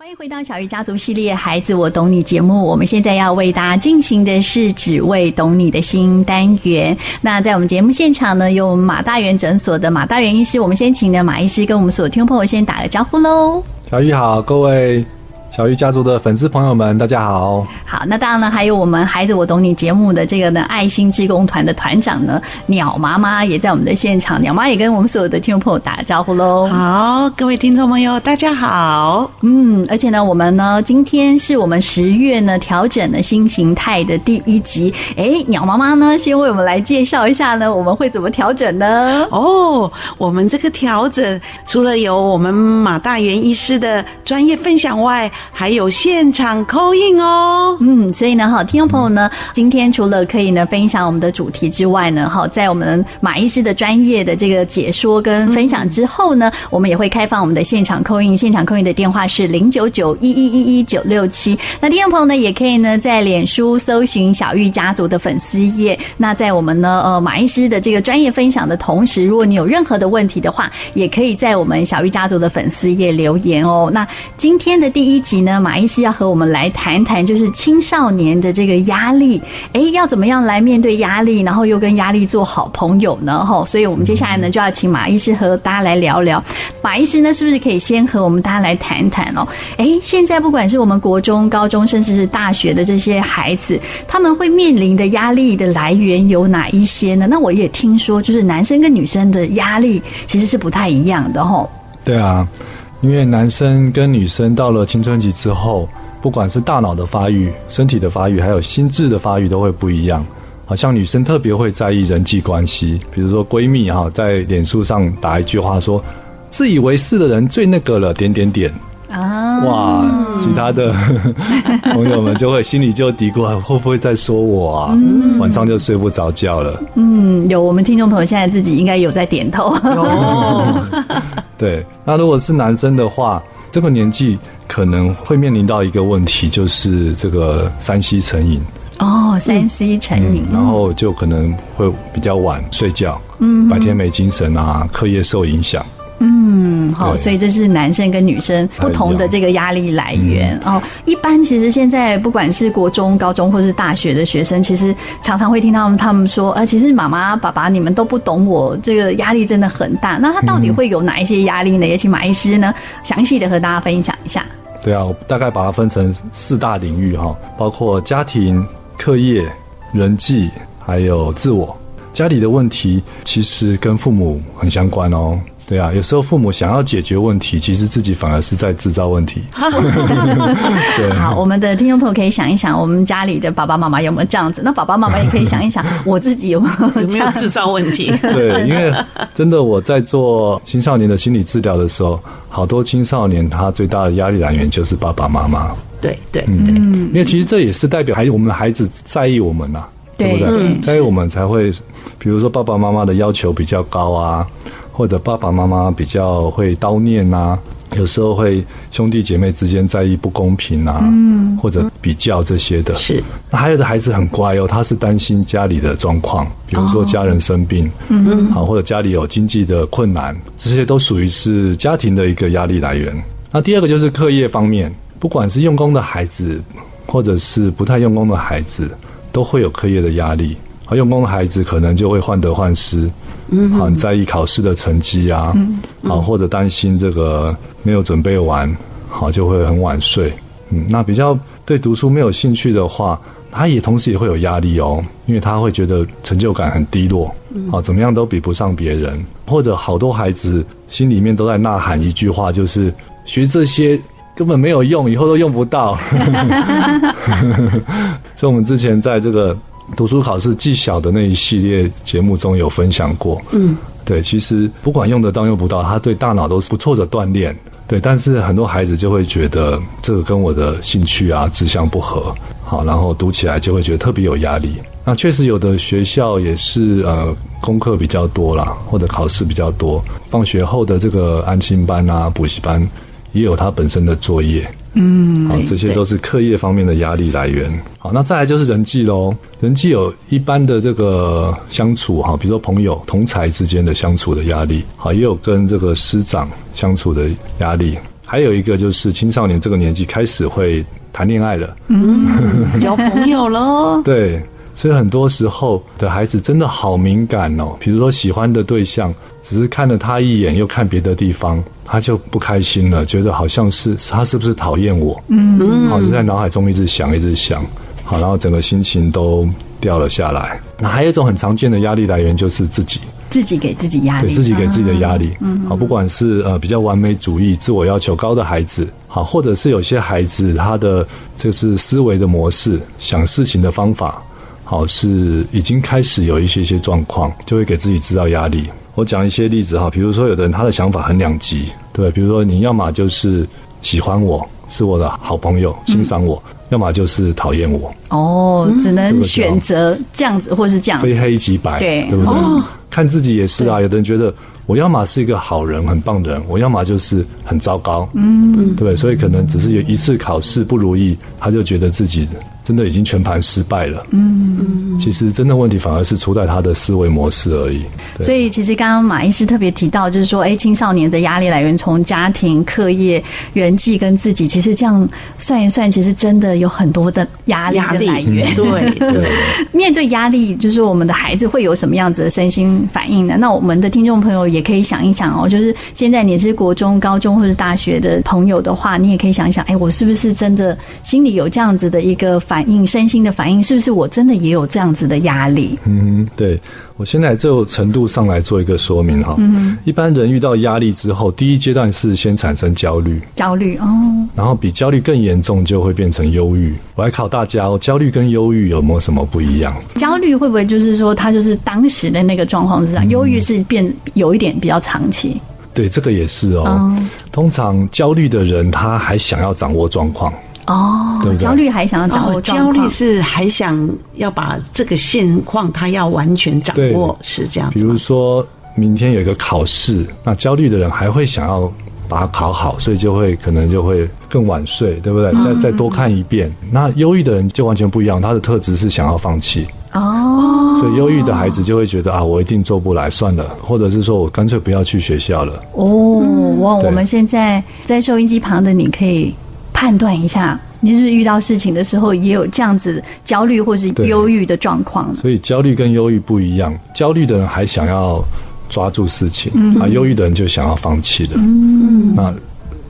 欢迎回到小鱼家族系列《孩子，我懂你》节目。我们现在要为大家进行的是“只为懂你”的新单元。那在我们节目现场呢，有马大元诊所的马大元医师。我们先请的马医师跟我们所有听众朋友先打个招呼喽。小鱼好，各位。小鱼家族的粉丝朋友们，大家好。好，那当然呢，还有我们孩子我懂你节目的这个呢爱心志工团的团长呢，鸟妈妈也在我们的现场。鸟妈也跟我们所有的听众朋友打个招呼喽。好，各位听众朋友，大家好。嗯，而且呢，我们呢今天是我们十月呢调整了新形态的第一集。哎，鸟妈妈呢先为我们来介绍一下呢，我们会怎么调整呢？哦，我们这个调整除了有我们马大元医师的专业分享外，还有现场扣印哦，嗯，所以呢，哈，听众朋友呢，今天除了可以呢分享我们的主题之外呢，哈，在我们马医师的专业的这个解说跟分享之后呢，我们也会开放我们的现场扣印现场扣印的电话是零九九一一一一九六七。那听众朋友呢，也可以呢在脸书搜寻小玉家族的粉丝页。那在我们呢，呃，马医师的这个专业分享的同时，如果你有任何的问题的话，也可以在我们小玉家族的粉丝页留言哦。那今天的第一集呢，马医师要和我们来谈谈，就是青少年的这个压力，哎，要怎么样来面对压力，然后又跟压力做好朋友呢？哈，所以我们接下来呢，就要请马医师和大家来聊聊。马医师呢，是不是可以先和我们大家来谈谈哦？哎，现在不管是我们国中、高中，甚至是大学的这些孩子，他们会面临的压力的来源有哪一些呢？那我也听说，就是男生跟女生的压力其实是不太一样的，哈。对啊。因为男生跟女生到了青春期之后，不管是大脑的发育、身体的发育，还有心智的发育，都会不一样。好像女生特别会在意人际关系，比如说闺蜜哈，在脸书上打一句话说：“自以为是的人最那个了。”点点点啊，哇，其他的 朋友们就会心里就嘀咕：会不会在说我啊？晚上就睡不着觉了。嗯，有我们听众朋友现在自己应该有在点头。哦 对，那如果是男生的话，这个年纪可能会面临到一个问题，就是这个三 C 成瘾。哦，三 C 成瘾，然后就可能会比较晚睡觉，嗯，白天没精神啊，课业受影响。嗯，好，所以这是男生跟女生不同的这个压力来源哦。一般其实现在不管是国中、高中或是大学的学生，其实常常会听到他们说，呃，其实妈妈、爸爸你们都不懂我，这个压力真的很大。那他到底会有哪一些压力呢？也请马医师呢详细的和大家分享一下。对啊，我大概把它分成四大领域哈，包括家庭、课业、人际，还有自我。家里的问题其实跟父母很相关哦。对啊，有时候父母想要解决问题，其实自己反而是在制造问题。对，好，我们的听众朋友可以想一想，我们家里的爸爸妈妈有没有这样子？那爸爸妈妈也可以想一想，我自己有没有有没有制造问题？对，因为真的我在做青少年的心理治疗的时候，好多青少年他最大的压力来源就是爸爸妈妈。对对对，因为其实这也是代表孩子，我们的孩子在意我们呐、啊，对不对？嗯、在意我们才会，比如说爸爸妈妈的要求比较高啊。或者爸爸妈妈比较会叨念啊，有时候会兄弟姐妹之间在意不公平啊，嗯，或者比较这些的。是，那还有的孩子很乖哦，他是担心家里的状况，比如说家人生病，嗯嗯，好，或者家里有经济的困难，这些都属于是家庭的一个压力来源。那第二个就是课业方面，不管是用功的孩子，或者是不太用功的孩子，都会有课业的压力。而用功的孩子可能就会患得患失。嗯，很在意考试的成绩啊，啊，或者担心这个没有准备完，好就会很晚睡。嗯，那比较对读书没有兴趣的话，他也同时也会有压力哦，因为他会觉得成就感很低落，啊，怎么样都比不上别人。或者好多孩子心里面都在呐喊一句话，就是学这些根本没有用，以后都用不到。所以，我们之前在这个。读书考试技巧的那一系列节目中有分享过，嗯，对，其实不管用得到用不到，他对大脑都是不错的锻炼，对。但是很多孩子就会觉得这个跟我的兴趣啊志向不合，好，然后读起来就会觉得特别有压力。那确实有的学校也是呃功课比较多啦，或者考试比较多，放学后的这个安亲班啊补习班也有他本身的作业。嗯，好，这些都是课业方面的压力来源。好，那再来就是人际喽。人际有一般的这个相处哈，比如说朋友、同才之间的相处的压力，好，也有跟这个师长相处的压力，还有一个就是青少年这个年纪开始会谈恋爱了，嗯，交朋友喽。对，所以很多时候的孩子真的好敏感哦。比如说喜欢的对象，只是看了他一眼，又看别的地方，他就不开心了，觉得好像是他是不是讨厌我？嗯嗯，好，就在脑海中一直想，一直想，好，然后整个心情都掉了下来。那还有一种很常见的压力来源就是自己。自己给自己压力，对自己给自己的压力，嗯，好，不管是呃比较完美主义、自我要求高的孩子，好，或者是有些孩子他的就是思维的模式、想事情的方法，好，是已经开始有一些些状况，就会给自己制造压力。我讲一些例子哈，比如说有的人他的想法很两极，对，比如说你要么就是喜欢我，是我的好朋友，欣赏我。嗯要么就是讨厌我哦，只能选择这样子，或是这样，非黑即白，对，对不对？哦、看自己也是啊。有的人觉得我要么是一个好人，很棒的人，我要么就是很糟糕，嗯，对不对？所以可能只是有一次考试不如意，他就觉得自己。真的已经全盘失败了。嗯嗯，其实真的问题反而是出在他的思维模式而已。所以，其实刚刚马医师特别提到，就是说，哎，青少年的压力来源从家庭、课业、人际跟自己，其实这样算一算，其实真的有很多的压力的来源。对 对。面对压力，就是我们的孩子会有什么样子的身心反应呢？那我们的听众朋友也可以想一想哦，就是现在你是国中、高中或者大学的朋友的话，你也可以想一想，哎，我是不是真的心里有这样子的一个？反应身心的反应是不是我真的也有这样子的压力？嗯，对，我先在就程度上来做一个说明哈。嗯，一般人遇到压力之后，第一阶段是先产生焦虑，焦虑哦，然后比焦虑更严重就会变成忧郁。我来考大家哦，焦虑跟忧郁有没有什么不一样？焦虑会不会就是说他就是当时的那个状况是这样？忧郁是变有一点比较长期。对，这个也是哦。嗯，通常焦虑的人他还想要掌握状况。哦，对对焦虑还想要掌握、哦，焦虑是还想要把这个现况，他要完全掌握，是这样。比如说明天有一个考试，那焦虑的人还会想要把它考好，所以就会可能就会更晚睡，对不对？嗯、再再多看一遍。那忧郁的人就完全不一样，他的特质是想要放弃。哦，所以忧郁的孩子就会觉得啊，我一定做不来，算了，或者是说我干脆不要去学校了。哦，哇，我们现在在收音机旁的你可以。判断一下，你是不是遇到事情的时候也有这样子焦虑或是忧郁的状况？所以焦虑跟忧郁不一样，焦虑的人还想要抓住事情，嗯、啊，忧郁的人就想要放弃的。嗯，那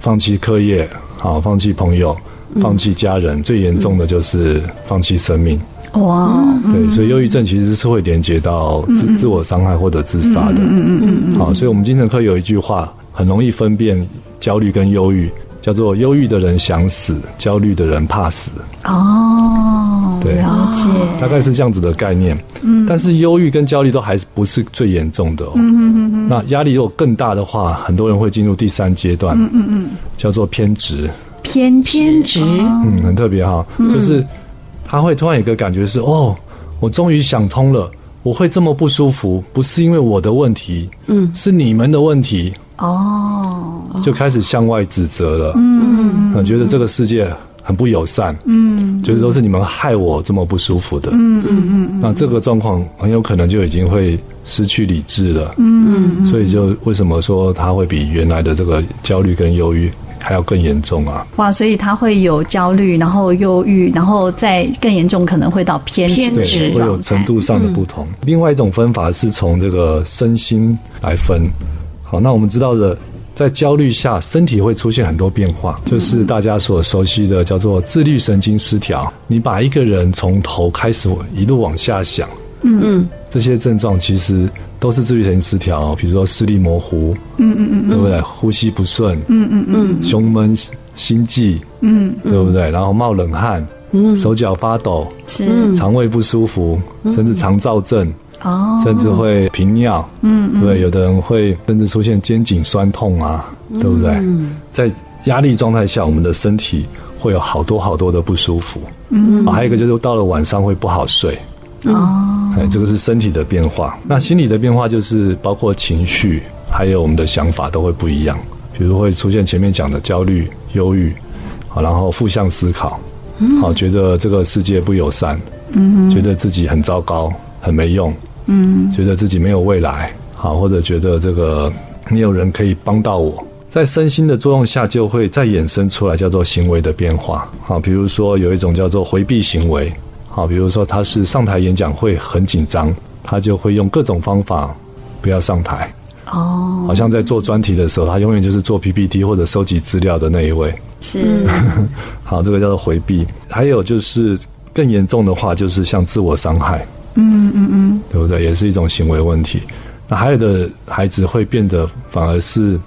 放弃课业，好，放弃朋友，放弃家人，嗯、最严重的就是放弃生命。哇，对，所以忧郁症其实是会连接到自、嗯、自我伤害或者自杀的。嗯嗯嗯嗯。好，所以我们精神科有一句话，很容易分辨焦虑跟忧郁。叫做忧郁的人想死，焦虑的人怕死。哦，对，了解，大概是这样子的概念。嗯，但是忧郁跟焦虑都还不是最严重的哦。嗯嗯嗯嗯。那压力如果更大的话，很多人会进入第三阶段。嗯嗯嗯。叫做偏执。偏偏执。嗯，很特别哈，就是他会突然有一个感觉是：哦，我终于想通了，我会这么不舒服，不是因为我的问题，嗯，是你们的问题。哦，就开始向外指责了。嗯，嗯，觉得这个世界很不友善。嗯，觉得都是你们害我这么不舒服的。嗯嗯嗯，那这个状况很有可能就已经会失去理智了。嗯，所以就为什么说他会比原来的这个焦虑跟忧郁还要更严重啊？哇，所以他会有焦虑，然后忧郁，然后再更严重，可能会到偏偏执，会有程度上的不同。嗯，另外一种分法是从这个身心来分。好，那我们知道的，在焦虑下，身体会出现很多变化，就是大家所熟悉的叫做自律神经失调。你把一个人从头开始一路往下想，嗯。嗯，这些症状其实都是自律神经失调，比如说视力模糊，嗯嗯嗯，对不对？呼吸不顺，嗯嗯嗯，胸闷、心悸，嗯，对不对？然后冒冷汗，嗯，手脚发抖，是，肠胃不舒服，甚至肠燥症。哦，甚至会频尿，嗯，嗯。对，有的人会甚至出现肩颈酸痛啊，对不对？嗯，在压力状态下，我们的身体会有好多好多的不舒服，嗯，还有一个就是到了晚上会不好睡，哦，哎，这个是身体的变化。那心理的变化就是包括情绪，还有我们的想法都会不一样，比如会出现前面讲的焦虑、忧郁，好，然后负向思考，好，觉得这个世界不友善，嗯，觉得自己很糟糕，很没用。嗯，觉得自己没有未来，好，或者觉得这个没有人可以帮到我，在身心的作用下，就会再衍生出来叫做行为的变化。好，比如说有一种叫做回避行为。好，比如说他是上台演讲会很紧张，他就会用各种方法不要上台。哦，好像在做专题的时候，他永远就是做 PPT 或者收集资料的那一位。是，好，这个叫做回避。还有就是更严重的话，就是像自我伤害。嗯嗯嗯，对不对？也是一种行为问题。那还有的孩子会变得反而是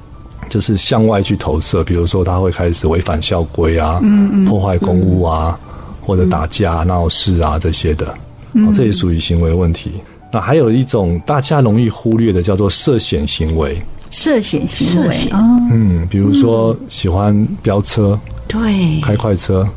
就是向外去投射，比如说他会开始违反校规啊，嗯嗯，破坏公务啊，嗯、或者打架闹事啊这些的，嗯、这也属于行为问题。那还有一种大家容易忽略的，叫做涉险行为。涉险行为，嗯，比如说喜欢飙车，对，开快车，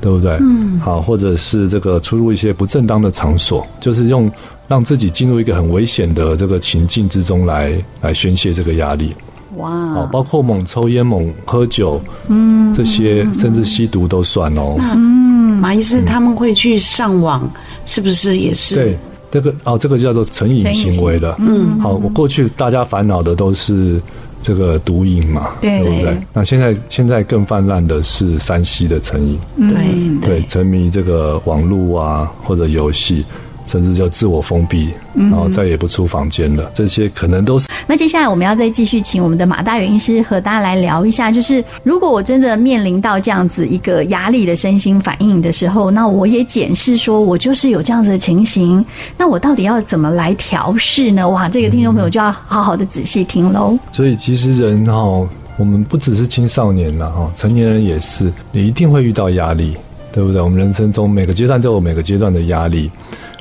对不对？嗯，好，或者是这个出入一些不正当的场所，就是用让自己进入一个很危险的这个情境之中来来宣泄这个压力。哇，好，包括猛抽烟、猛喝酒，嗯，这些甚至吸毒都算哦。嗯，马医师他们会去上网，是不是也是？对。这个哦，这个叫做成瘾行为的。嗯，好，我过去大家烦恼的都是这个毒瘾嘛，对，对不对？那现在现在更泛滥的是山西的成瘾，对对，沉迷这个网络啊或者游戏。甚至就自我封闭，然后再也不出房间了。嗯、这些可能都是。那接下来我们要再继续请我们的马大元医师和大家来聊一下，就是如果我真的面临到这样子一个压力的身心反应的时候，那我也检视说我就是有这样子的情形，那我到底要怎么来调试呢？哇，这个听众朋友就要好好的仔细听喽。所以其实人哈，我们不只是青少年了哈，成年人也是，你一定会遇到压力，对不对？我们人生中每个阶段都有每个阶段的压力。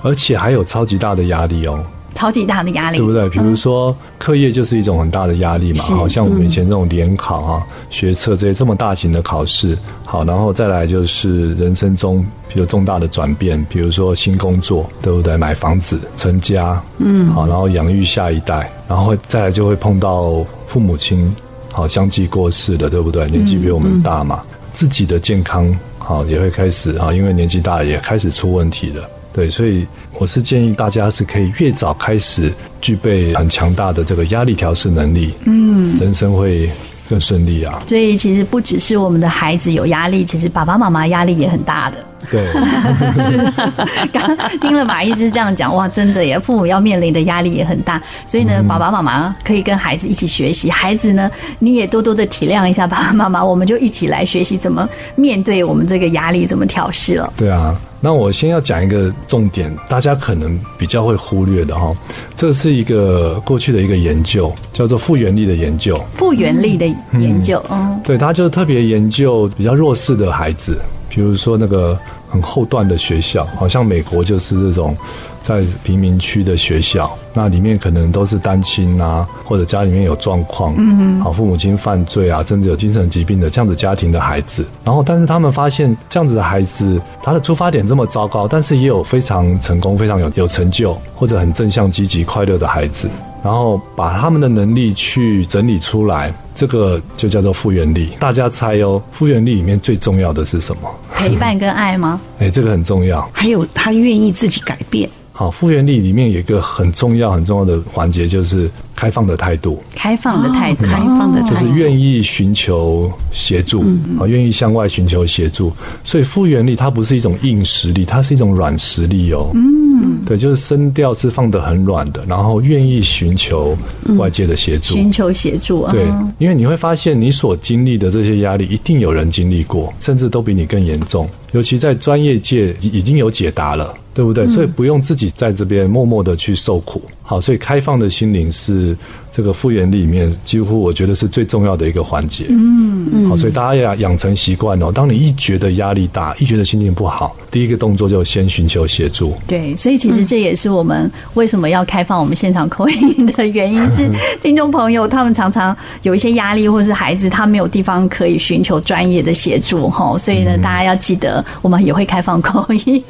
而且还有超级大的压力哦，超级大的压力，对不对？比如说课业就是一种很大的压力嘛，好像我们以前这种联考啊、学测这些这么大型的考试，好，然后再来就是人生中比如重大的转变，比如说新工作，对不对？买房子、成家，嗯，好，然后养育下一代，然后再来就会碰到父母亲，好，相继过世的，对不对？年纪比我们大嘛，自己的健康好也会开始啊，因为年纪大也开始出问题了。对，所以我是建议大家是可以越早开始具备很强大的这个压力调试能力，嗯，人生会更顺利啊。所以其实不只是我们的孩子有压力，其实爸爸妈妈压力也很大的。对，是。刚听了马医师这样讲，哇，真的耶，父母要面临的压力也很大。所以呢，嗯、爸爸妈妈可以跟孩子一起学习，孩子呢，你也多多的体谅一下爸爸妈妈，我们就一起来学习怎么面对我们这个压力，怎么调试了。对啊。那我先要讲一个重点，大家可能比较会忽略的哈，这是一个过去的一个研究，叫做复原力的研究。复原力的研究，嗯，对，他就特别研究比较弱势的孩子，比如说那个很后段的学校，好像美国就是这种。在贫民区的学校，那里面可能都是单亲啊，或者家里面有状况，嗯，好，父母亲犯罪啊，甚至有精神疾病的这样子家庭的孩子。然后，但是他们发现这样子的孩子，他的出发点这么糟糕，但是也有非常成功、非常有有成就或者很正向、积极、快乐的孩子。然后把他们的能力去整理出来，这个就叫做复原力。大家猜哦，复原力里面最重要的是什么？陪伴跟爱吗？哎，这个很重要。还有他愿意自己改变。好，复原力里面有一个很重要、很重要的环节，就是开放的态度。开放的态度，开放的态度，就是愿意寻求协助，啊，愿意向外寻求协助。所以复原力它不是一种硬实力，它是一种软实力哦。嗯，对，就是声调是放得很软的，然后愿意寻求外界的协助，寻求协助啊。对，因为你会发现，你所经历的这些压力，一定有人经历过，甚至都比你更严重。尤其在专业界已经有解答了。对不对？所以不用自己在这边默默的去受苦。好，所以开放的心灵是这个复原里面几乎我觉得是最重要的一个环节。嗯嗯。好，所以大家要养成习惯哦。当你一觉得压力大，一觉得心情不好，第一个动作就先寻求协助。对，所以其实这也是我们为什么要开放我们现场口音的原因，是 听众朋友他们常常有一些压力，或是孩子他没有地方可以寻求专业的协助哈。所以呢，大家要记得，我们也会开放口音。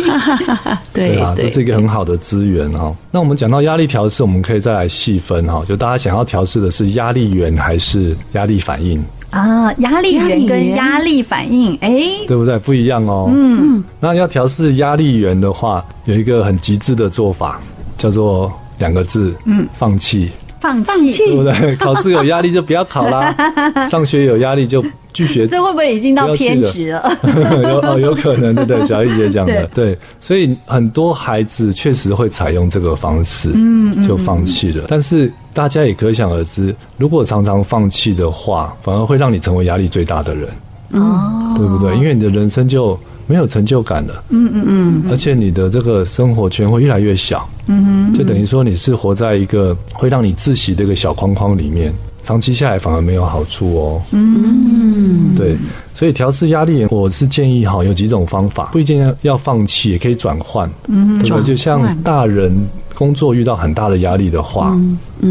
对啊，这是一个很好的资源哈。那我们讲到压力调适，我们可以再来细分哈。就大家想要调试的是压力源还是压力反应啊？压力源跟压力反应，哎，对不对？不一样哦。嗯，那要调试压力源的话，有一个很极致的做法，叫做两个字，嗯，放弃。放放弃弃，对不对？考试有压力就不要考啦，上学有压力就拒绝。这会不会已经到偏执了？有哦，有可能，对不对？小玉姐讲的，对，所以很多孩子确实会采用这个方式，嗯，就放弃了。但是大家也可想而知，如果常常放弃的话，反而会让你成为压力最大的人，哦，对不对？因为你的人生就没有成就感了，嗯嗯嗯，而且你的这个生活圈会越来越小，嗯哼，就等于说你是活在一个会让你窒息的一个小框框里面。长期下来反而没有好处哦。嗯，对，所以调试压力，我是建议哈，有几种方法，不一定要放弃，也可以转换。嗯，对，就像大人工作遇到很大的压力的话，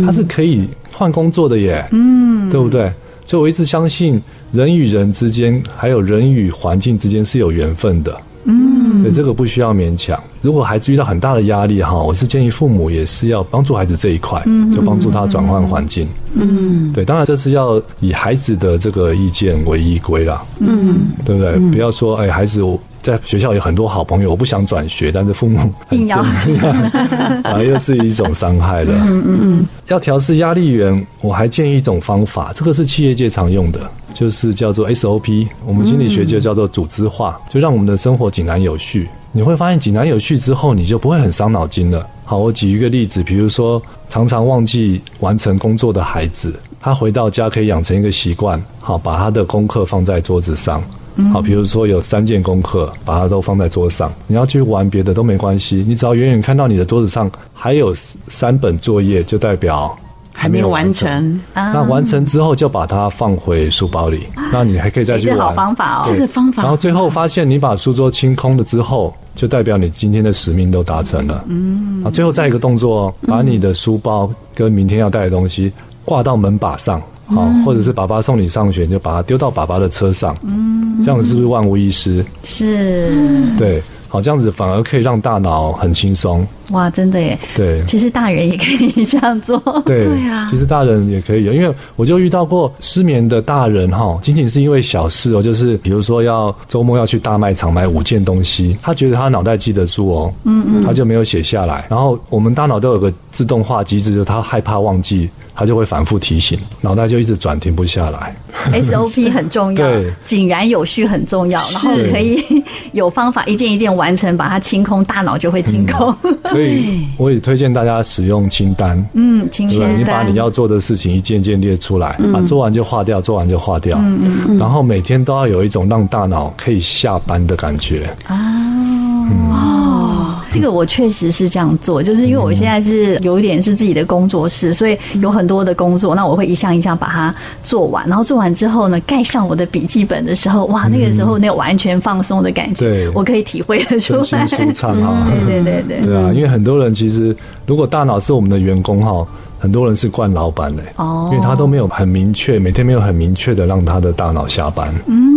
他是可以换工作的耶。嗯，对不对？所以我一直相信人与人之间，还有人与环境之间是有缘分的。嗯，对，这个不需要勉强。如果孩子遇到很大的压力哈，我是建议父母也是要帮助孩子这一块，就帮助他转换环境。嗯，对，当然这是要以孩子的这个意见为依归啦。嗯，对不对？不要说哎，孩子在学校有很多好朋友，我不想转学，但是父母 很坚持，反 而又是一种伤害了。嗯嗯嗯。要调试压力源，我还建议一种方法，这个是企业界常用的，就是叫做 SOP，我们心理学就叫做组织化，就让我们的生活井然有序。你会发现井然有序之后，你就不会很伤脑筋了。好，我举一个例子，比如说常常忘记完成工作的孩子，他回到家可以养成一个习惯，好，把他的功课放在桌子上。好，比如说有三件功课，把它都放在桌上。你要去玩别的都没关系，你只要远远看到你的桌子上还有三本作业，就代表还没有完成。那完成之后就把它放回书包里，那你还可以再去玩。这好方法哦，这个方法。然后最后发现你把书桌清空了之后，就代表你今天的使命都达成了。嗯。啊，最后再一个动作，把你的书包跟明天要带的东西挂到门把上。好，或者是爸爸送你上学，你就把它丢到爸爸的车上。嗯，这样子是不是万无一失？是，对。好，这样子反而可以让大脑很轻松。哇，真的耶！对，其实大人也可以这样做。对，对啊，其实大人也可以，因为我就遇到过失眠的大人哈，仅仅是因为小事哦，就是比如说要周末要去大卖场买五件东西，他觉得他脑袋记得住哦，嗯嗯，他就没有写下来。然后我们大脑都有个自动化机制，就是他害怕忘记，他就会反复提醒，脑袋就一直转，停不下来。SOP 很重要，对，井然有序很重要，然后可以有方法一件一件完成，把它清空，大脑就会清空。嗯、所以我也推荐大家使用清单，嗯，清单，你把你要做的事情一件件列出来，嗯、把做完就划掉，做完就划掉，嗯嗯嗯，然后每天都要有一种让大脑可以下班的感觉。啊。嗯这个我确实是这样做，就是因为我现在是有一点是自己的工作室，所以有很多的工作，那我会一项一项把它做完，然后做完之后呢，盖上我的笔记本的时候，哇，那个时候那个完全放松的感觉，对，我可以体会得出来，舒畅 哈，对对对对，对啊，因为很多人其实如果大脑是我们的员工哈，很多人是惯老板的哦，因为他都没有很明确，每天没有很明确的让他的大脑下班，嗯。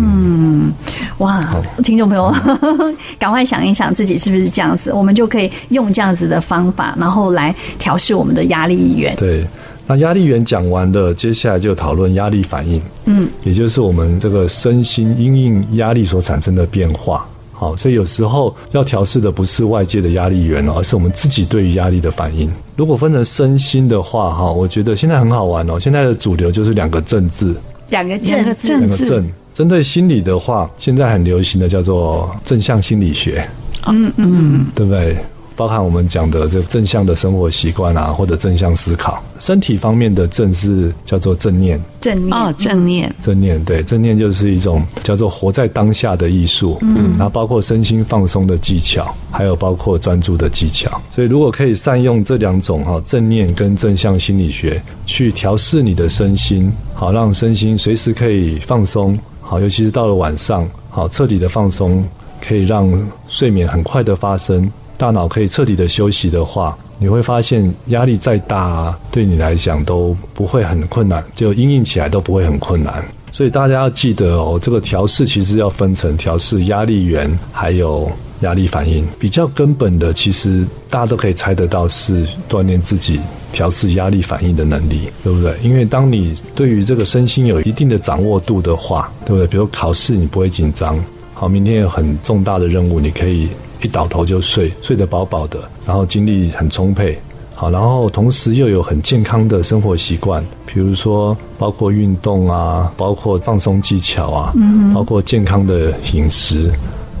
嗯，哇，听众朋友，赶快想一想自己是不是这样子，我们就可以用这样子的方法，然后来调试我们的压力源。对，那压力源讲完了，接下来就讨论压力反应。嗯，也就是我们这个身心因应压力所产生的变化。好，所以有时候要调试的不是外界的压力源，而是我们自己对于压力的反应。如果分成身心的话，哈，我觉得现在很好玩哦。现在的主流就是两个正字，两个正字，两个正。针对心理的话，现在很流行的叫做正向心理学，嗯嗯，对不对？包含我们讲的这正向的生活习惯啊，或者正向思考。身体方面的正是叫做正念，正念哦，正念，正念，对，正念就是一种叫做活在当下的艺术。嗯，然后包括身心放松的技巧，还有包括专注的技巧。所以如果可以善用这两种哈，正念跟正向心理学去调试你的身心，好让身心随时可以放松。好，尤其是到了晚上，好，彻底的放松，可以让睡眠很快的发生，大脑可以彻底的休息的话，你会发现压力再大，对你来讲都不会很困难，就应应起来都不会很困难。所以大家要记得哦，这个调试其实要分成调试压力源，还有。压力反应比较根本的，其实大家都可以猜得到，是锻炼自己调试压力反应的能力，对不对？因为当你对于这个身心有一定的掌握度的话，对不对？比如考试你不会紧张，好，明天有很重大的任务，你可以一倒头就睡，睡得饱饱的，然后精力很充沛，好，然后同时又有很健康的生活习惯，比如说包括运动啊，包括放松技巧啊，嗯，包括健康的饮食，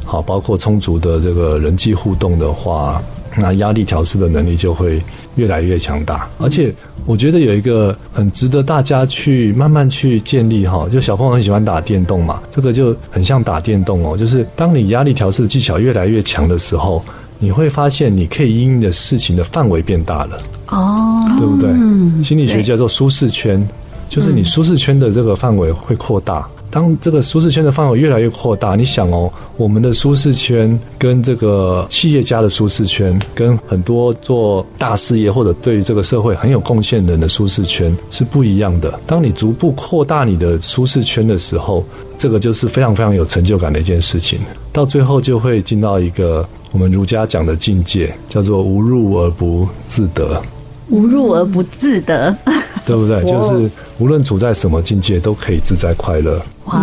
好，包括充足的这个人际互动的话，那压力调试的能力就会越来越强大。而且我觉得有一个很值得大家去慢慢去建立哈，就小朋友很喜欢打电动嘛，这个就很像打电动哦，就是当你压力调试的技巧越来越强的时候。你会发现，你可以因应的事情的范围变大了，哦，对不对？嗯，心理学叫做舒适圈，就是你舒适圈的这个范围会扩大。当这个舒适圈的范围越来越扩大，你想哦，我们的舒适圈跟这个企业家的舒适圈，跟很多做大事业或者对于这个社会很有贡献人的舒适圈是不一样的。当你逐步扩大你的舒适圈的时候，这个就是非常非常有成就感的一件事情。到最后就会进到一个。我们儒家讲的境界叫做无入而不自得，无入而不自得，对不对？就是无论处在什么境界，都可以自在快乐。哇，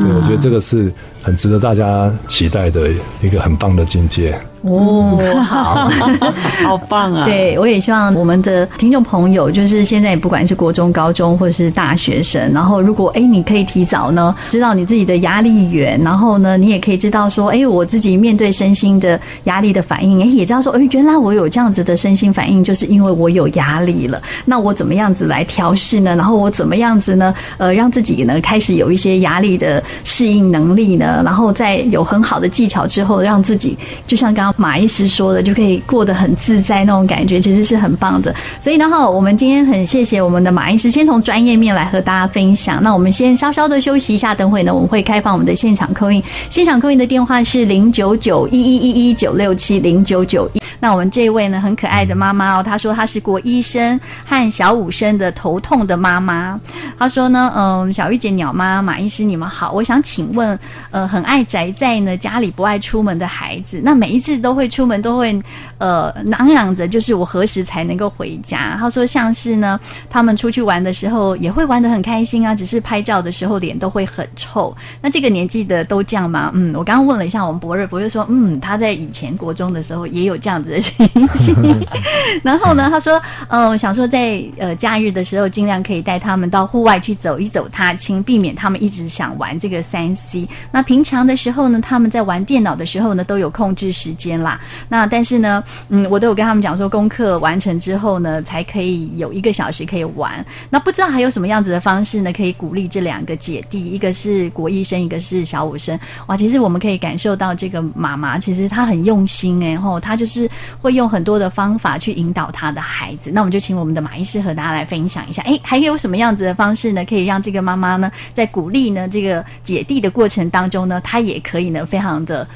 对，我觉得这个是很值得大家期待的一个很棒的境界。哦，好，好棒啊！对，我也希望我们的听众朋友，就是现在不管是国中、高中或者是大学生，然后如果哎，你可以提早呢知道你自己的压力源，然后呢，你也可以知道说，哎，我自己面对身心的压力的反应，哎，也知道说，哎，原来我有这样子的身心反应，就是因为我有压力了。那我怎么样子来调试呢？然后我怎么样子呢？呃，让自己呢开始有一些压力的适应能力呢？然后在有很好的技巧之后，让自己就像刚刚。马医师说的，就可以过得很自在，那种感觉其实是很棒的。所以呢，哈，我们今天很谢谢我们的马医师，先从专业面来和大家分享。那我们先稍稍的休息一下，等会呢，我们会开放我们的现场扣印现场扣印的电话是零九九一一一一九六七零九九一。那我们这位呢，很可爱的妈妈哦，她说她是国一生和小五生的头痛的妈妈。她说呢，嗯，小玉姐、鸟妈、马医师，你们好，我想请问，呃，很爱宅在呢，家里不爱出门的孩子，那每一次都会出门，都会呃嚷嚷着，就是我何时才能够回家？她说像是呢，他们出去玩的时候也会玩得很开心啊，只是拍照的时候脸都会很臭。那这个年纪的都这样吗？嗯，我刚刚问了一下我们博瑞，博瑞说，嗯，他在以前国中的时候也有这样子的情形，然后呢，他说，嗯，想说在呃假日的时候，尽量可以带他们到户外去走一走，踏青，避免他们一直想玩这个三 C。那平常的时候呢，他们在玩电脑的时候呢，都有控制时间啦。那但是呢，嗯，我都有跟他们讲说，功课完成之后呢，才可以有一个小时可以玩。那不知道还有什么样子的方式呢，可以鼓励这两个姐弟，一个是国一生，一个是小五生。哇，其实我们可以感受到这个妈妈其实她很用心哎，吼，她就是。会用很多的方法去引导他的孩子，那我们就请我们的马医师和大家来分享一下。哎，还有什么样子的方式呢？可以让这个妈妈呢，在鼓励呢这个姐弟的过程当中呢，她也可以呢非常的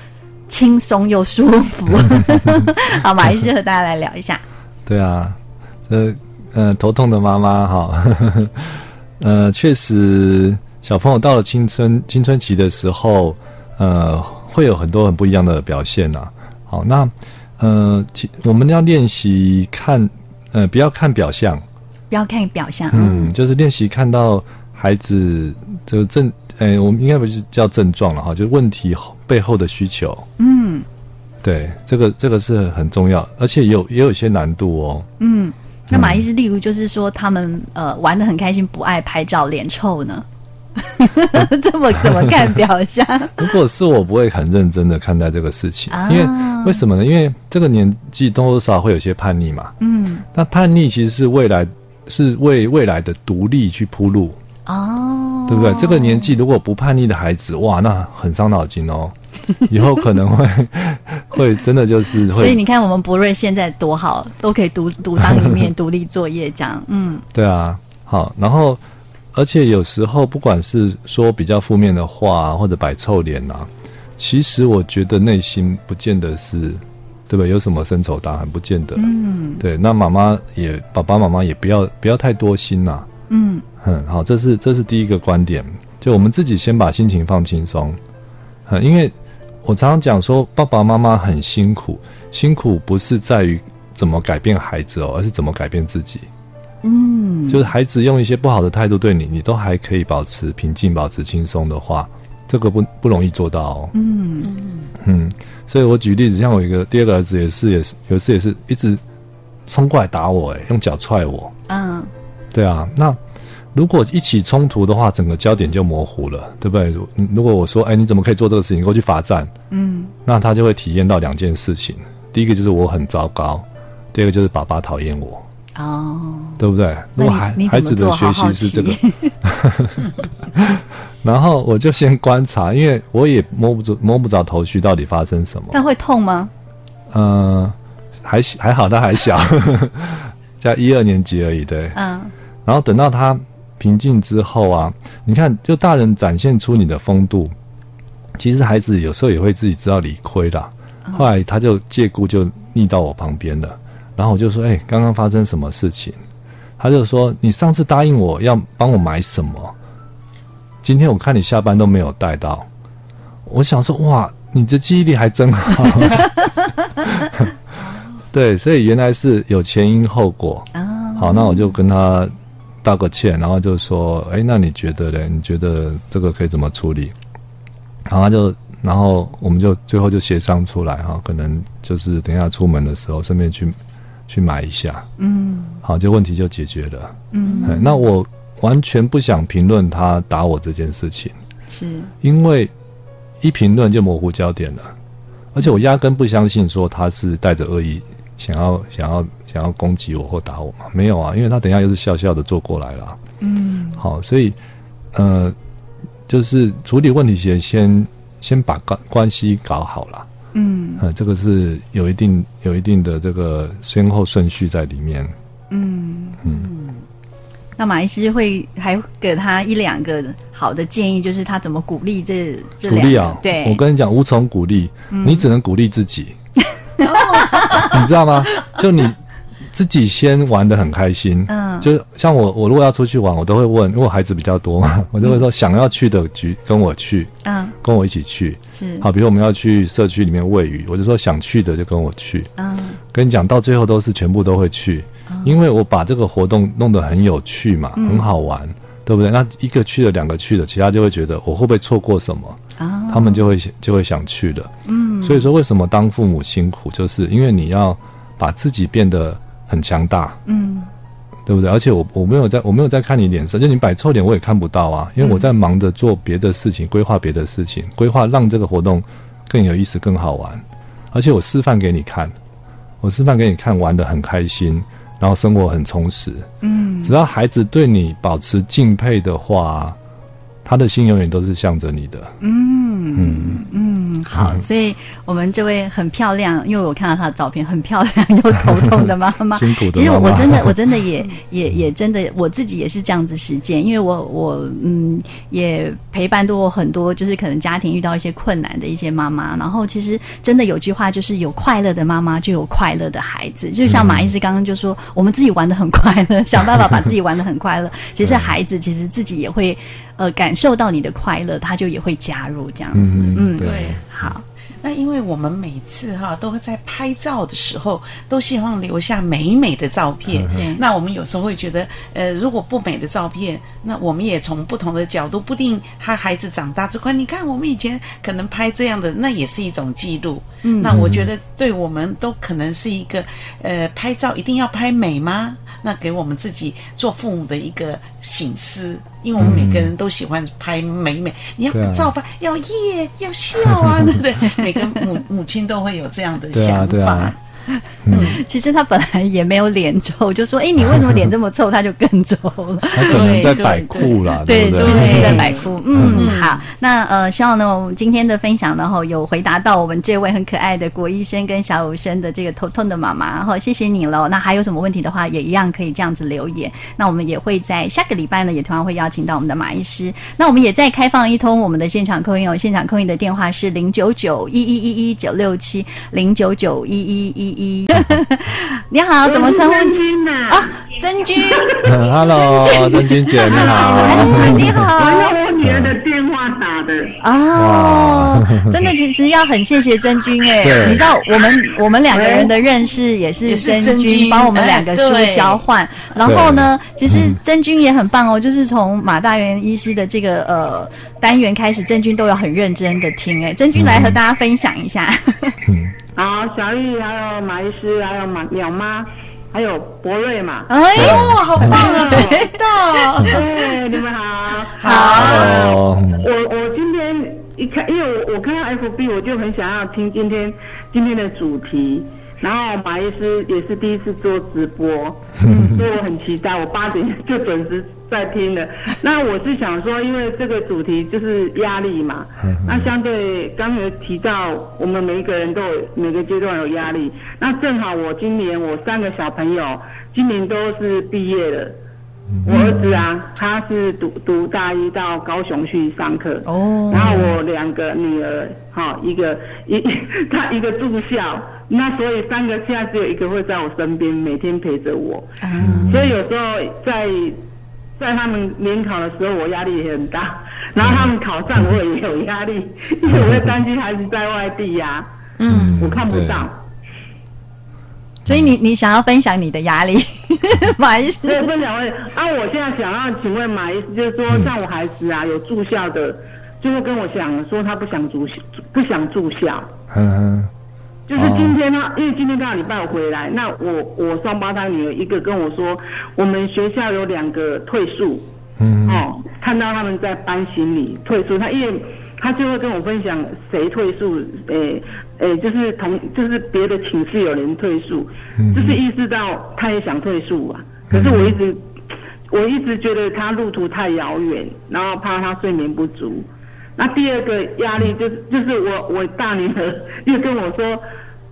轻松又舒服。好，马医师和大家来聊一下。对啊，呃呃，头痛的妈妈哈，呃，确实小朋友到了青春青春期的时候，呃，会有很多很不一样的表现呐、好，那。呃，其我们要练习看，呃，不要看表象，不要看表象，嗯，就是练习看到孩子这个症，呃，我们应该不是叫症状了哈，就是问题背后的需求，嗯，对，这个这个是很重要，而且有也有一些难度哦，嗯，那马医师，例如就是说他们呃玩的很开心，不爱拍照，脸臭呢？这么怎么看表象？如果是我，不会很认真的看待这个事情，因为为什么呢？因为这个年纪多多少少会有些叛逆嘛。嗯，那叛逆其实是未来是为未来的独立去铺路哦，对不对？这个年纪如果不叛逆的孩子，哇，那很伤脑筋哦。以后可能会 会真的就是会。所以你看，我们博瑞现在多好，都可以独独当一面，独立作业这样。嗯，对啊，好，然后。而且有时候，不管是说比较负面的话，或者摆臭脸呐，其实我觉得内心不见得是，对吧？有什么深仇大恨，不见得。嗯，对。那妈妈也，爸爸妈妈也不要不要太多心呐。嗯，嗯，好，这是这是第一个观点，就我们自己先把心情放轻松。嗯，因为我常常讲说，爸爸妈妈很辛苦，辛苦不是在于怎么改变孩子哦，而是怎么改变自己。嗯，就是孩子用一些不好的态度对你，你都还可以保持平静、保持轻松的话，这个不不容易做到哦。嗯嗯嗯，所以我举例子，像我一个第二个儿子也是，也是有一次也是一直冲过来打我，哎，用脚踹我。嗯，对啊，那如果一起冲突的话，整个焦点就模糊了，对不对？如果我说，哎，你怎么可以做这个事情？过去罚站。嗯，那他就会体验到两件事情，第一个就是我很糟糕，第二个就是爸爸讨厌我。哦，对不对？如果孩孩子的学习是这个，然后我就先观察，因为我也摸不着摸不着头绪，到底发生什么？那会痛吗？嗯、呃，还还好，他还小，在一二年级而已，对。嗯。然后等到他平静之后啊，你看，就大人展现出你的风度，其实孩子有时候也会自己知道理亏的。后来他就借故就腻到我旁边了。然后我就说：“哎、欸，刚刚发生什么事情？”他就说：“你上次答应我要帮我买什么，今天我看你下班都没有带到。”我想说：“哇，你这记忆力还真好。”对，所以原来是有前因后果。好，那我就跟他道个歉，然后就说：“哎、欸，那你觉得呢？你觉得这个可以怎么处理？”然后他就，然后我们就最后就协商出来哈，可能就是等一下出门的时候顺便去。去买一下，嗯，好，这问题就解决了，嗯。那我完全不想评论他打我这件事情，是。因为一评论就模糊焦点了，而且我压根不相信说他是带着恶意想要想要想要攻击我或打我嘛，没有啊，因为他等一下又是笑笑的坐过来了，嗯，好，所以呃，就是处理问题前先先把关关系搞好了。嗯，啊，这个是有一定有一定的这个先后顺序在里面。嗯嗯，那马医师会还给他一两个好的建议，就是他怎么鼓励这这？鼓励啊，对，我跟你讲，无从鼓励，嗯，你只能鼓励自己，你知道吗？就你。自己先玩的很开心，嗯，就是像我，我如果要出去玩，我都会问，因为我孩子比较多嘛，我就会说想要去的局跟我去，嗯，跟我一起去，是，好，比如我们要去社区里面喂鱼，我就说想去的就跟我去，嗯，跟你讲到最后都是全部都会去，嗯，因为我把这个活动弄得很有趣嘛，嗯，很好玩，对不对？那一个去了，两个去了，其他就会觉得我会不会错过什么，哦，他们就会就会想去的，嗯，所以说为什么当父母辛苦，就是因为你要把自己变得。很强大，嗯，对不对？而且我我没有在，我没有在看你脸色，就你摆臭脸我也看不到啊，因为我在忙着做别的事情，规划别的事情，规划让这个活动更有意思、更好玩。而且我示范给你看，我示范给你看，玩的很开心，然后生活很充实。嗯，只要孩子对你保持敬佩的话，他的心永远都是向着你的。嗯嗯嗯，好，所以我们这位很漂亮，因为我看到她的照片，很漂亮又头痛的妈妈，辛苦的妈妈。其实我真的，我真的也也也真的，我自己也是这样子实践，因为我我嗯也陪伴过很多，就是可能家庭遇到一些困难的一些妈妈，然后其实真的有句话就是有快乐的妈妈就有快乐的孩子，就像马医师刚刚就说，我们自己玩的很快乐，想办法把自己玩的很快乐，其实孩子其实自己也会。呃，感受到你的快乐，他就也会加入这样子。嗯，嗯对，好。那因为我们每次哈都会在拍照的时候，都希望留下美美的照片。嗯、那我们有时候会觉得，呃，如果不美的照片，那我们也从不同的角度，不定他孩子长大之后，你看我们以前可能拍这样的，那也是一种记录。嗯，那我觉得对我们都可能是一个，呃，拍照一定要拍美吗？那给我们自己做父母的一个醒思。因为我们每个人都喜欢拍美美，嗯、你要照拍、啊、要耶要笑啊，对不对？每个母母亲都会有这样的想法。嗯，其实他本来也没有脸臭，就说：“哎、欸，你为什么脸这么臭？”他就更臭了。他可能在摆酷了，对对，在 摆酷。嗯，嗯好，那呃，希望呢，我们今天的分享呢，后，有回答到我们这位很可爱的国医生跟小武生的这个头痛的妈妈，然后，谢谢你喽。那还有什么问题的话，也一样可以这样子留言。那我们也会在下个礼拜呢，也同样会邀请到我们的马医师。那我们也在开放一通我们的现场扣音哦，现场扣音的电话是零九九一一一一九六七零九九一一一。一，你好，怎么称呼？真君呐啊，真君，Hello，真君。姐，你好，你好，我用我女儿的电话打的。哦，真的，其实要很谢谢真君哎，你知道我们我们两个人的认识也是真君帮我们两个书交换，然后呢，其实真君也很棒哦，就是从马大元医师的这个呃单元开始，真君都有很认真的听哎，真君来和大家分享一下。好，小玉还有马医师还有马鸟妈，还有博瑞嘛。哎呦，好棒啊！知道。对，你们好。好。我我今天一看，因为我我看到 FB，我就很想要听今天今天的主题。然后马医师也是第一次做直播，所以我很期待。我八点就准时在听的。那我是想说，因为这个主题就是压力嘛，那相对刚才提到，我们每一个人都有每个阶段有压力。那正好我今年我三个小朋友今年都是毕业了。我儿子啊，他是读读大一到高雄去上课。哦。然后我两个女儿，哈，一个一 他一个住校。那所以三个现在只有一个会在我身边，每天陪着我。嗯。所以有时候在在他们联考的时候，我压力也很大。然后他们考上，我也有压力，因为我会担心孩子在外地呀、啊。嗯。我看不到。所以你你想要分享你的压力，马医师。对，分享问啊，我现在想要请问马医师，就是说像我孩子啊，有住校的，就会跟我讲说他不想住不想住校。嗯。就是今天呢，因为今天刚好礼拜五回来，那我我双胞胎女儿一个跟我说，我们学校有两个退宿，嗯，哦，看到他们在搬行李退宿，他因为他就会跟我分享谁退宿，诶、欸、诶、欸，就是同就是别的寝室有人退宿，就是意识到他也想退宿啊，可是我一直我一直觉得他路途太遥远，然后怕他睡眠不足。那第二个压力就是，就是我我大女儿又跟我说，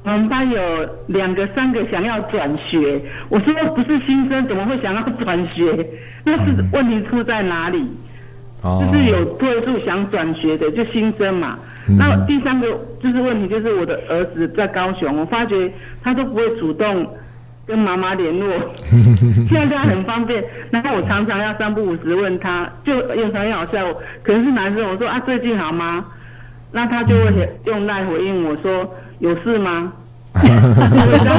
我们班有两个三个想要转学，我说不是新生怎么会想要转学？那是问题出在哪里？就是有退宿想转学的，就新生嘛。那第三个就是问题，就是我的儿子在高雄，我发觉他都不会主动。跟妈妈联络，现在他很方便。然后我常常要三不五时问他，就有时候很好笑，可能是男生。我说啊，最近好吗？那他就会用赖回应我说有事吗？我说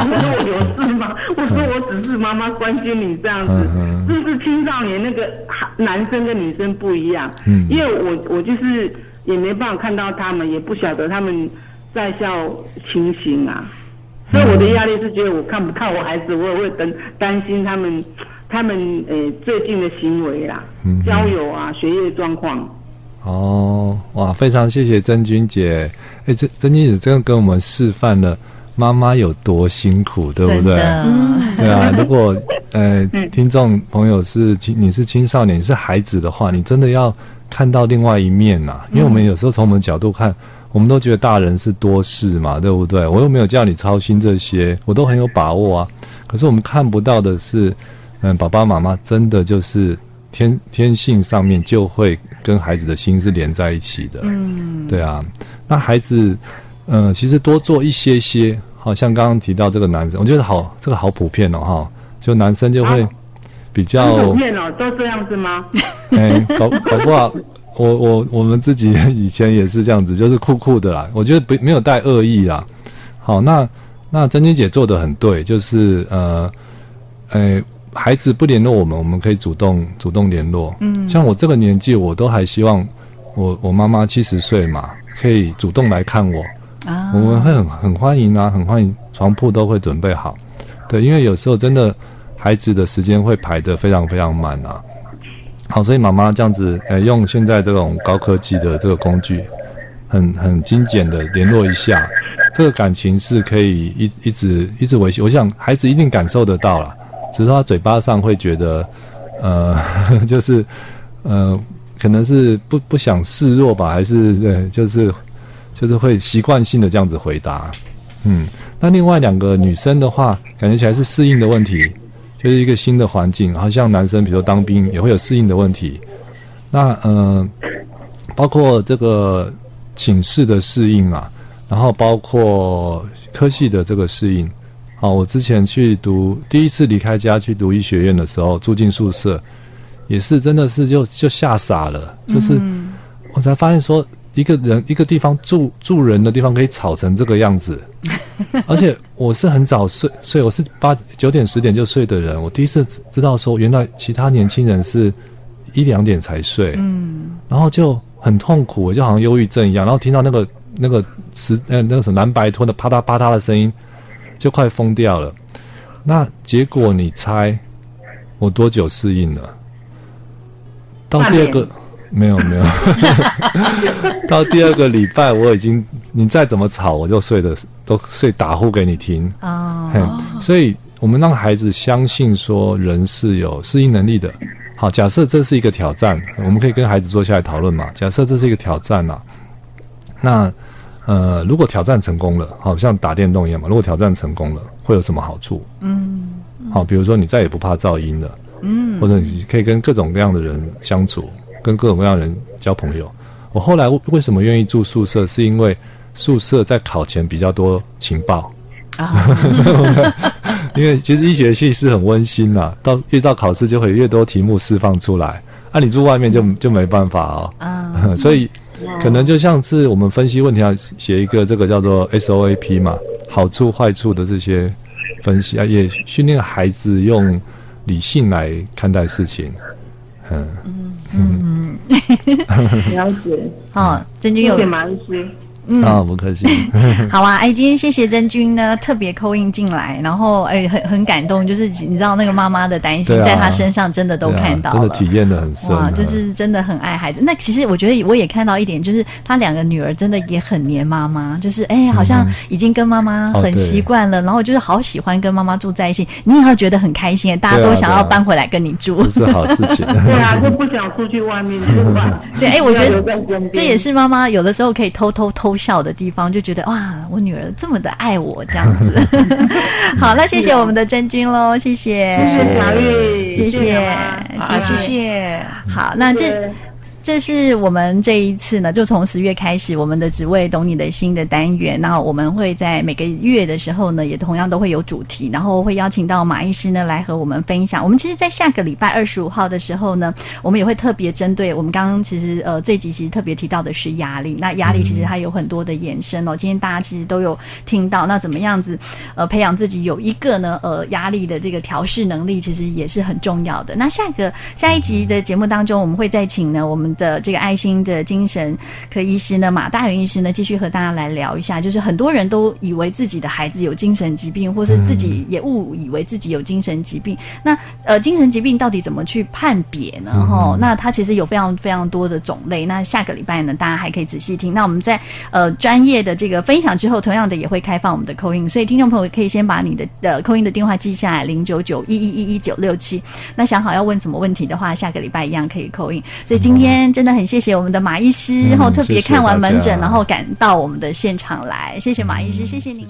我有事吗？我说我只是妈妈关心你这样子，这是青少年那个男生跟女生不一样？因为我我就是也没办法看到他们，也不晓得他们在校情形啊。所以我的压力是觉得我看不到我孩子，我也会担担心他们，他们诶、欸、最近的行为啦，嗯、交友啊，学业状况。哦，哇，非常谢谢真君姐，哎、欸，真真君姐真的跟我们示范了妈妈有多辛苦，对不对？对啊，如果呃听众朋友是青，你是青少年，你是孩子的话，你真的要看到另外一面呐，因为我们有时候从我们角度看。我们都觉得大人是多事嘛，对不对？我又没有叫你操心这些，我都很有把握啊。可是我们看不到的是，嗯，爸爸妈妈真的就是天天性上面就会跟孩子的心是连在一起的。嗯，对啊。那孩子，嗯，其实多做一些些，好像刚刚提到这个男生，我觉得好，这个好普遍哦，哈。就男生就会比较普遍哦，都这样子吗？哎，搞搞不好。我我我们自己 以前也是这样子，就是酷酷的啦。我觉得不没有带恶意啦。好，那那真君姐做的很对，就是呃，呃，孩子不联络我们，我们可以主动主动联络。嗯，像我这个年纪，我都还希望我我妈妈七十岁嘛，可以主动来看我。啊，我们会很很欢迎啊，很欢迎，床铺都会准备好。对，因为有时候真的孩子的时间会排得非常非常满啊。好，所以妈妈这样子，呃，用现在这种高科技的这个工具，很很精简的联络一下，这个感情是可以一一直一直维系。我想孩子一定感受得到了，只是他嘴巴上会觉得，呃，就是呃，可能是不不想示弱吧，还是对，就是就是会习惯性的这样子回答。嗯，那另外两个女生的话，感觉起来是适应的问题。就是一个新的环境，好像男生，比如说当兵也会有适应的问题。那呃，包括这个寝室的适应啊，然后包括科系的这个适应。啊，我之前去读第一次离开家去读医学院的时候，住进宿舍，也是真的是就就吓傻了，就是我才发现说。一个人一个地方住住人的地方可以吵成这个样子，而且我是很早睡睡，我是八九点十点就睡的人。我第一次知道说，原来其他年轻人是一两点才睡，嗯，然后就很痛苦，就好像忧郁症一样。然后听到那个那个石呃那个什么蓝白拖的啪嗒啪嗒的声音，就快疯掉了。那结果你猜我多久适应了？到第二个没有没有，到第二个礼拜我已经，你再怎么吵我就睡的都睡打呼给你听啊、哦。所以我们让孩子相信说人是有适应能力的。好，假设这是一个挑战，我们可以跟孩子坐下来讨论嘛。假设这是一个挑战啊，那呃，如果挑战成功了，好像打电动一样嘛。如果挑战成功了，会有什么好处？嗯，好，比如说你再也不怕噪音了，嗯，或者你可以跟各种各样的人相处，跟各种各样的人交朋友。我后来为什么愿意住宿舍？是因为宿舍在考前比较多情报啊。因为其实医学系是很温馨呐，到遇到考试就会越多题目释放出来，啊，你住外面就就没办法哦。啊，所以可能就像是我们分析问题要写一个这个叫做 SOAP 嘛，好处坏处的这些分析啊，也训练孩子用理性来看待事情。嗯嗯嗯，了解。哦，真君有点麻烦。嗯，哦、不客气。好啊，哎，今天谢谢真君呢，特别 call in 进来，然后哎，很很感动，就是你知道那个妈妈的担心，在她身上真的都看到了，啊、真的体验的很深，啊，就是真的很爱孩子。那其实我觉得我也看到一点，就是她两个女儿真的也很黏妈妈，就是哎，好像已经跟妈妈很习惯了，嗯，然后就是好喜欢跟妈妈住在一起，你也要觉得很开心，大家都想要搬回来跟你住，这是好事情。对啊，就不想出去外面住吧？对，哎，我觉得这也是妈妈有的时候可以偷偷偷。笑的地方就觉得哇，我女儿这么的爱我这样子。好，那谢谢我们的真君喽，谢谢，谢谢。小玉，谢谢，谢谢，好，谢谢。好，那这。这是我们这一次呢，就从十月开始，我们的职位懂你的心的单元。那我们会在每个月的时候呢，也同样都会有主题，然后会邀请到马医师呢来和我们分享。我们其实，在下个礼拜二十五号的时候呢，我们也会特别针对我们刚刚其实呃这集其实特别提到的是压力。那压力其实它有很多的延伸哦。今天大家其实都有听到，那怎么样子呃培养自己有一个呢呃压力的这个调试能力，其实也是很重要的。那下个下一集的节目当中，我们会再请呢我们。的这个爱心的精神科医师呢，马大元医师呢，继续和大家来聊一下，就是很多人都以为自己的孩子有精神疾病，或是自己也误以为自己有精神疾病。嗯、那呃，精神疾病到底怎么去判别呢？哈、嗯，那它其实有非常非常多的种类。那下个礼拜呢，大家还可以仔细听。那我们在呃专业的这个分享之后，同样的也会开放我们的 call in，所以听众朋友可以先把你的的 call in 的电话记下来，零九九一一一一九六七。那想好要问什么问题的话，下个礼拜一样可以 call in。所以今天。真的很谢谢我们的马医师，然后特别看完门诊，然后赶到我们的现场来。谢谢马医师，谢谢你。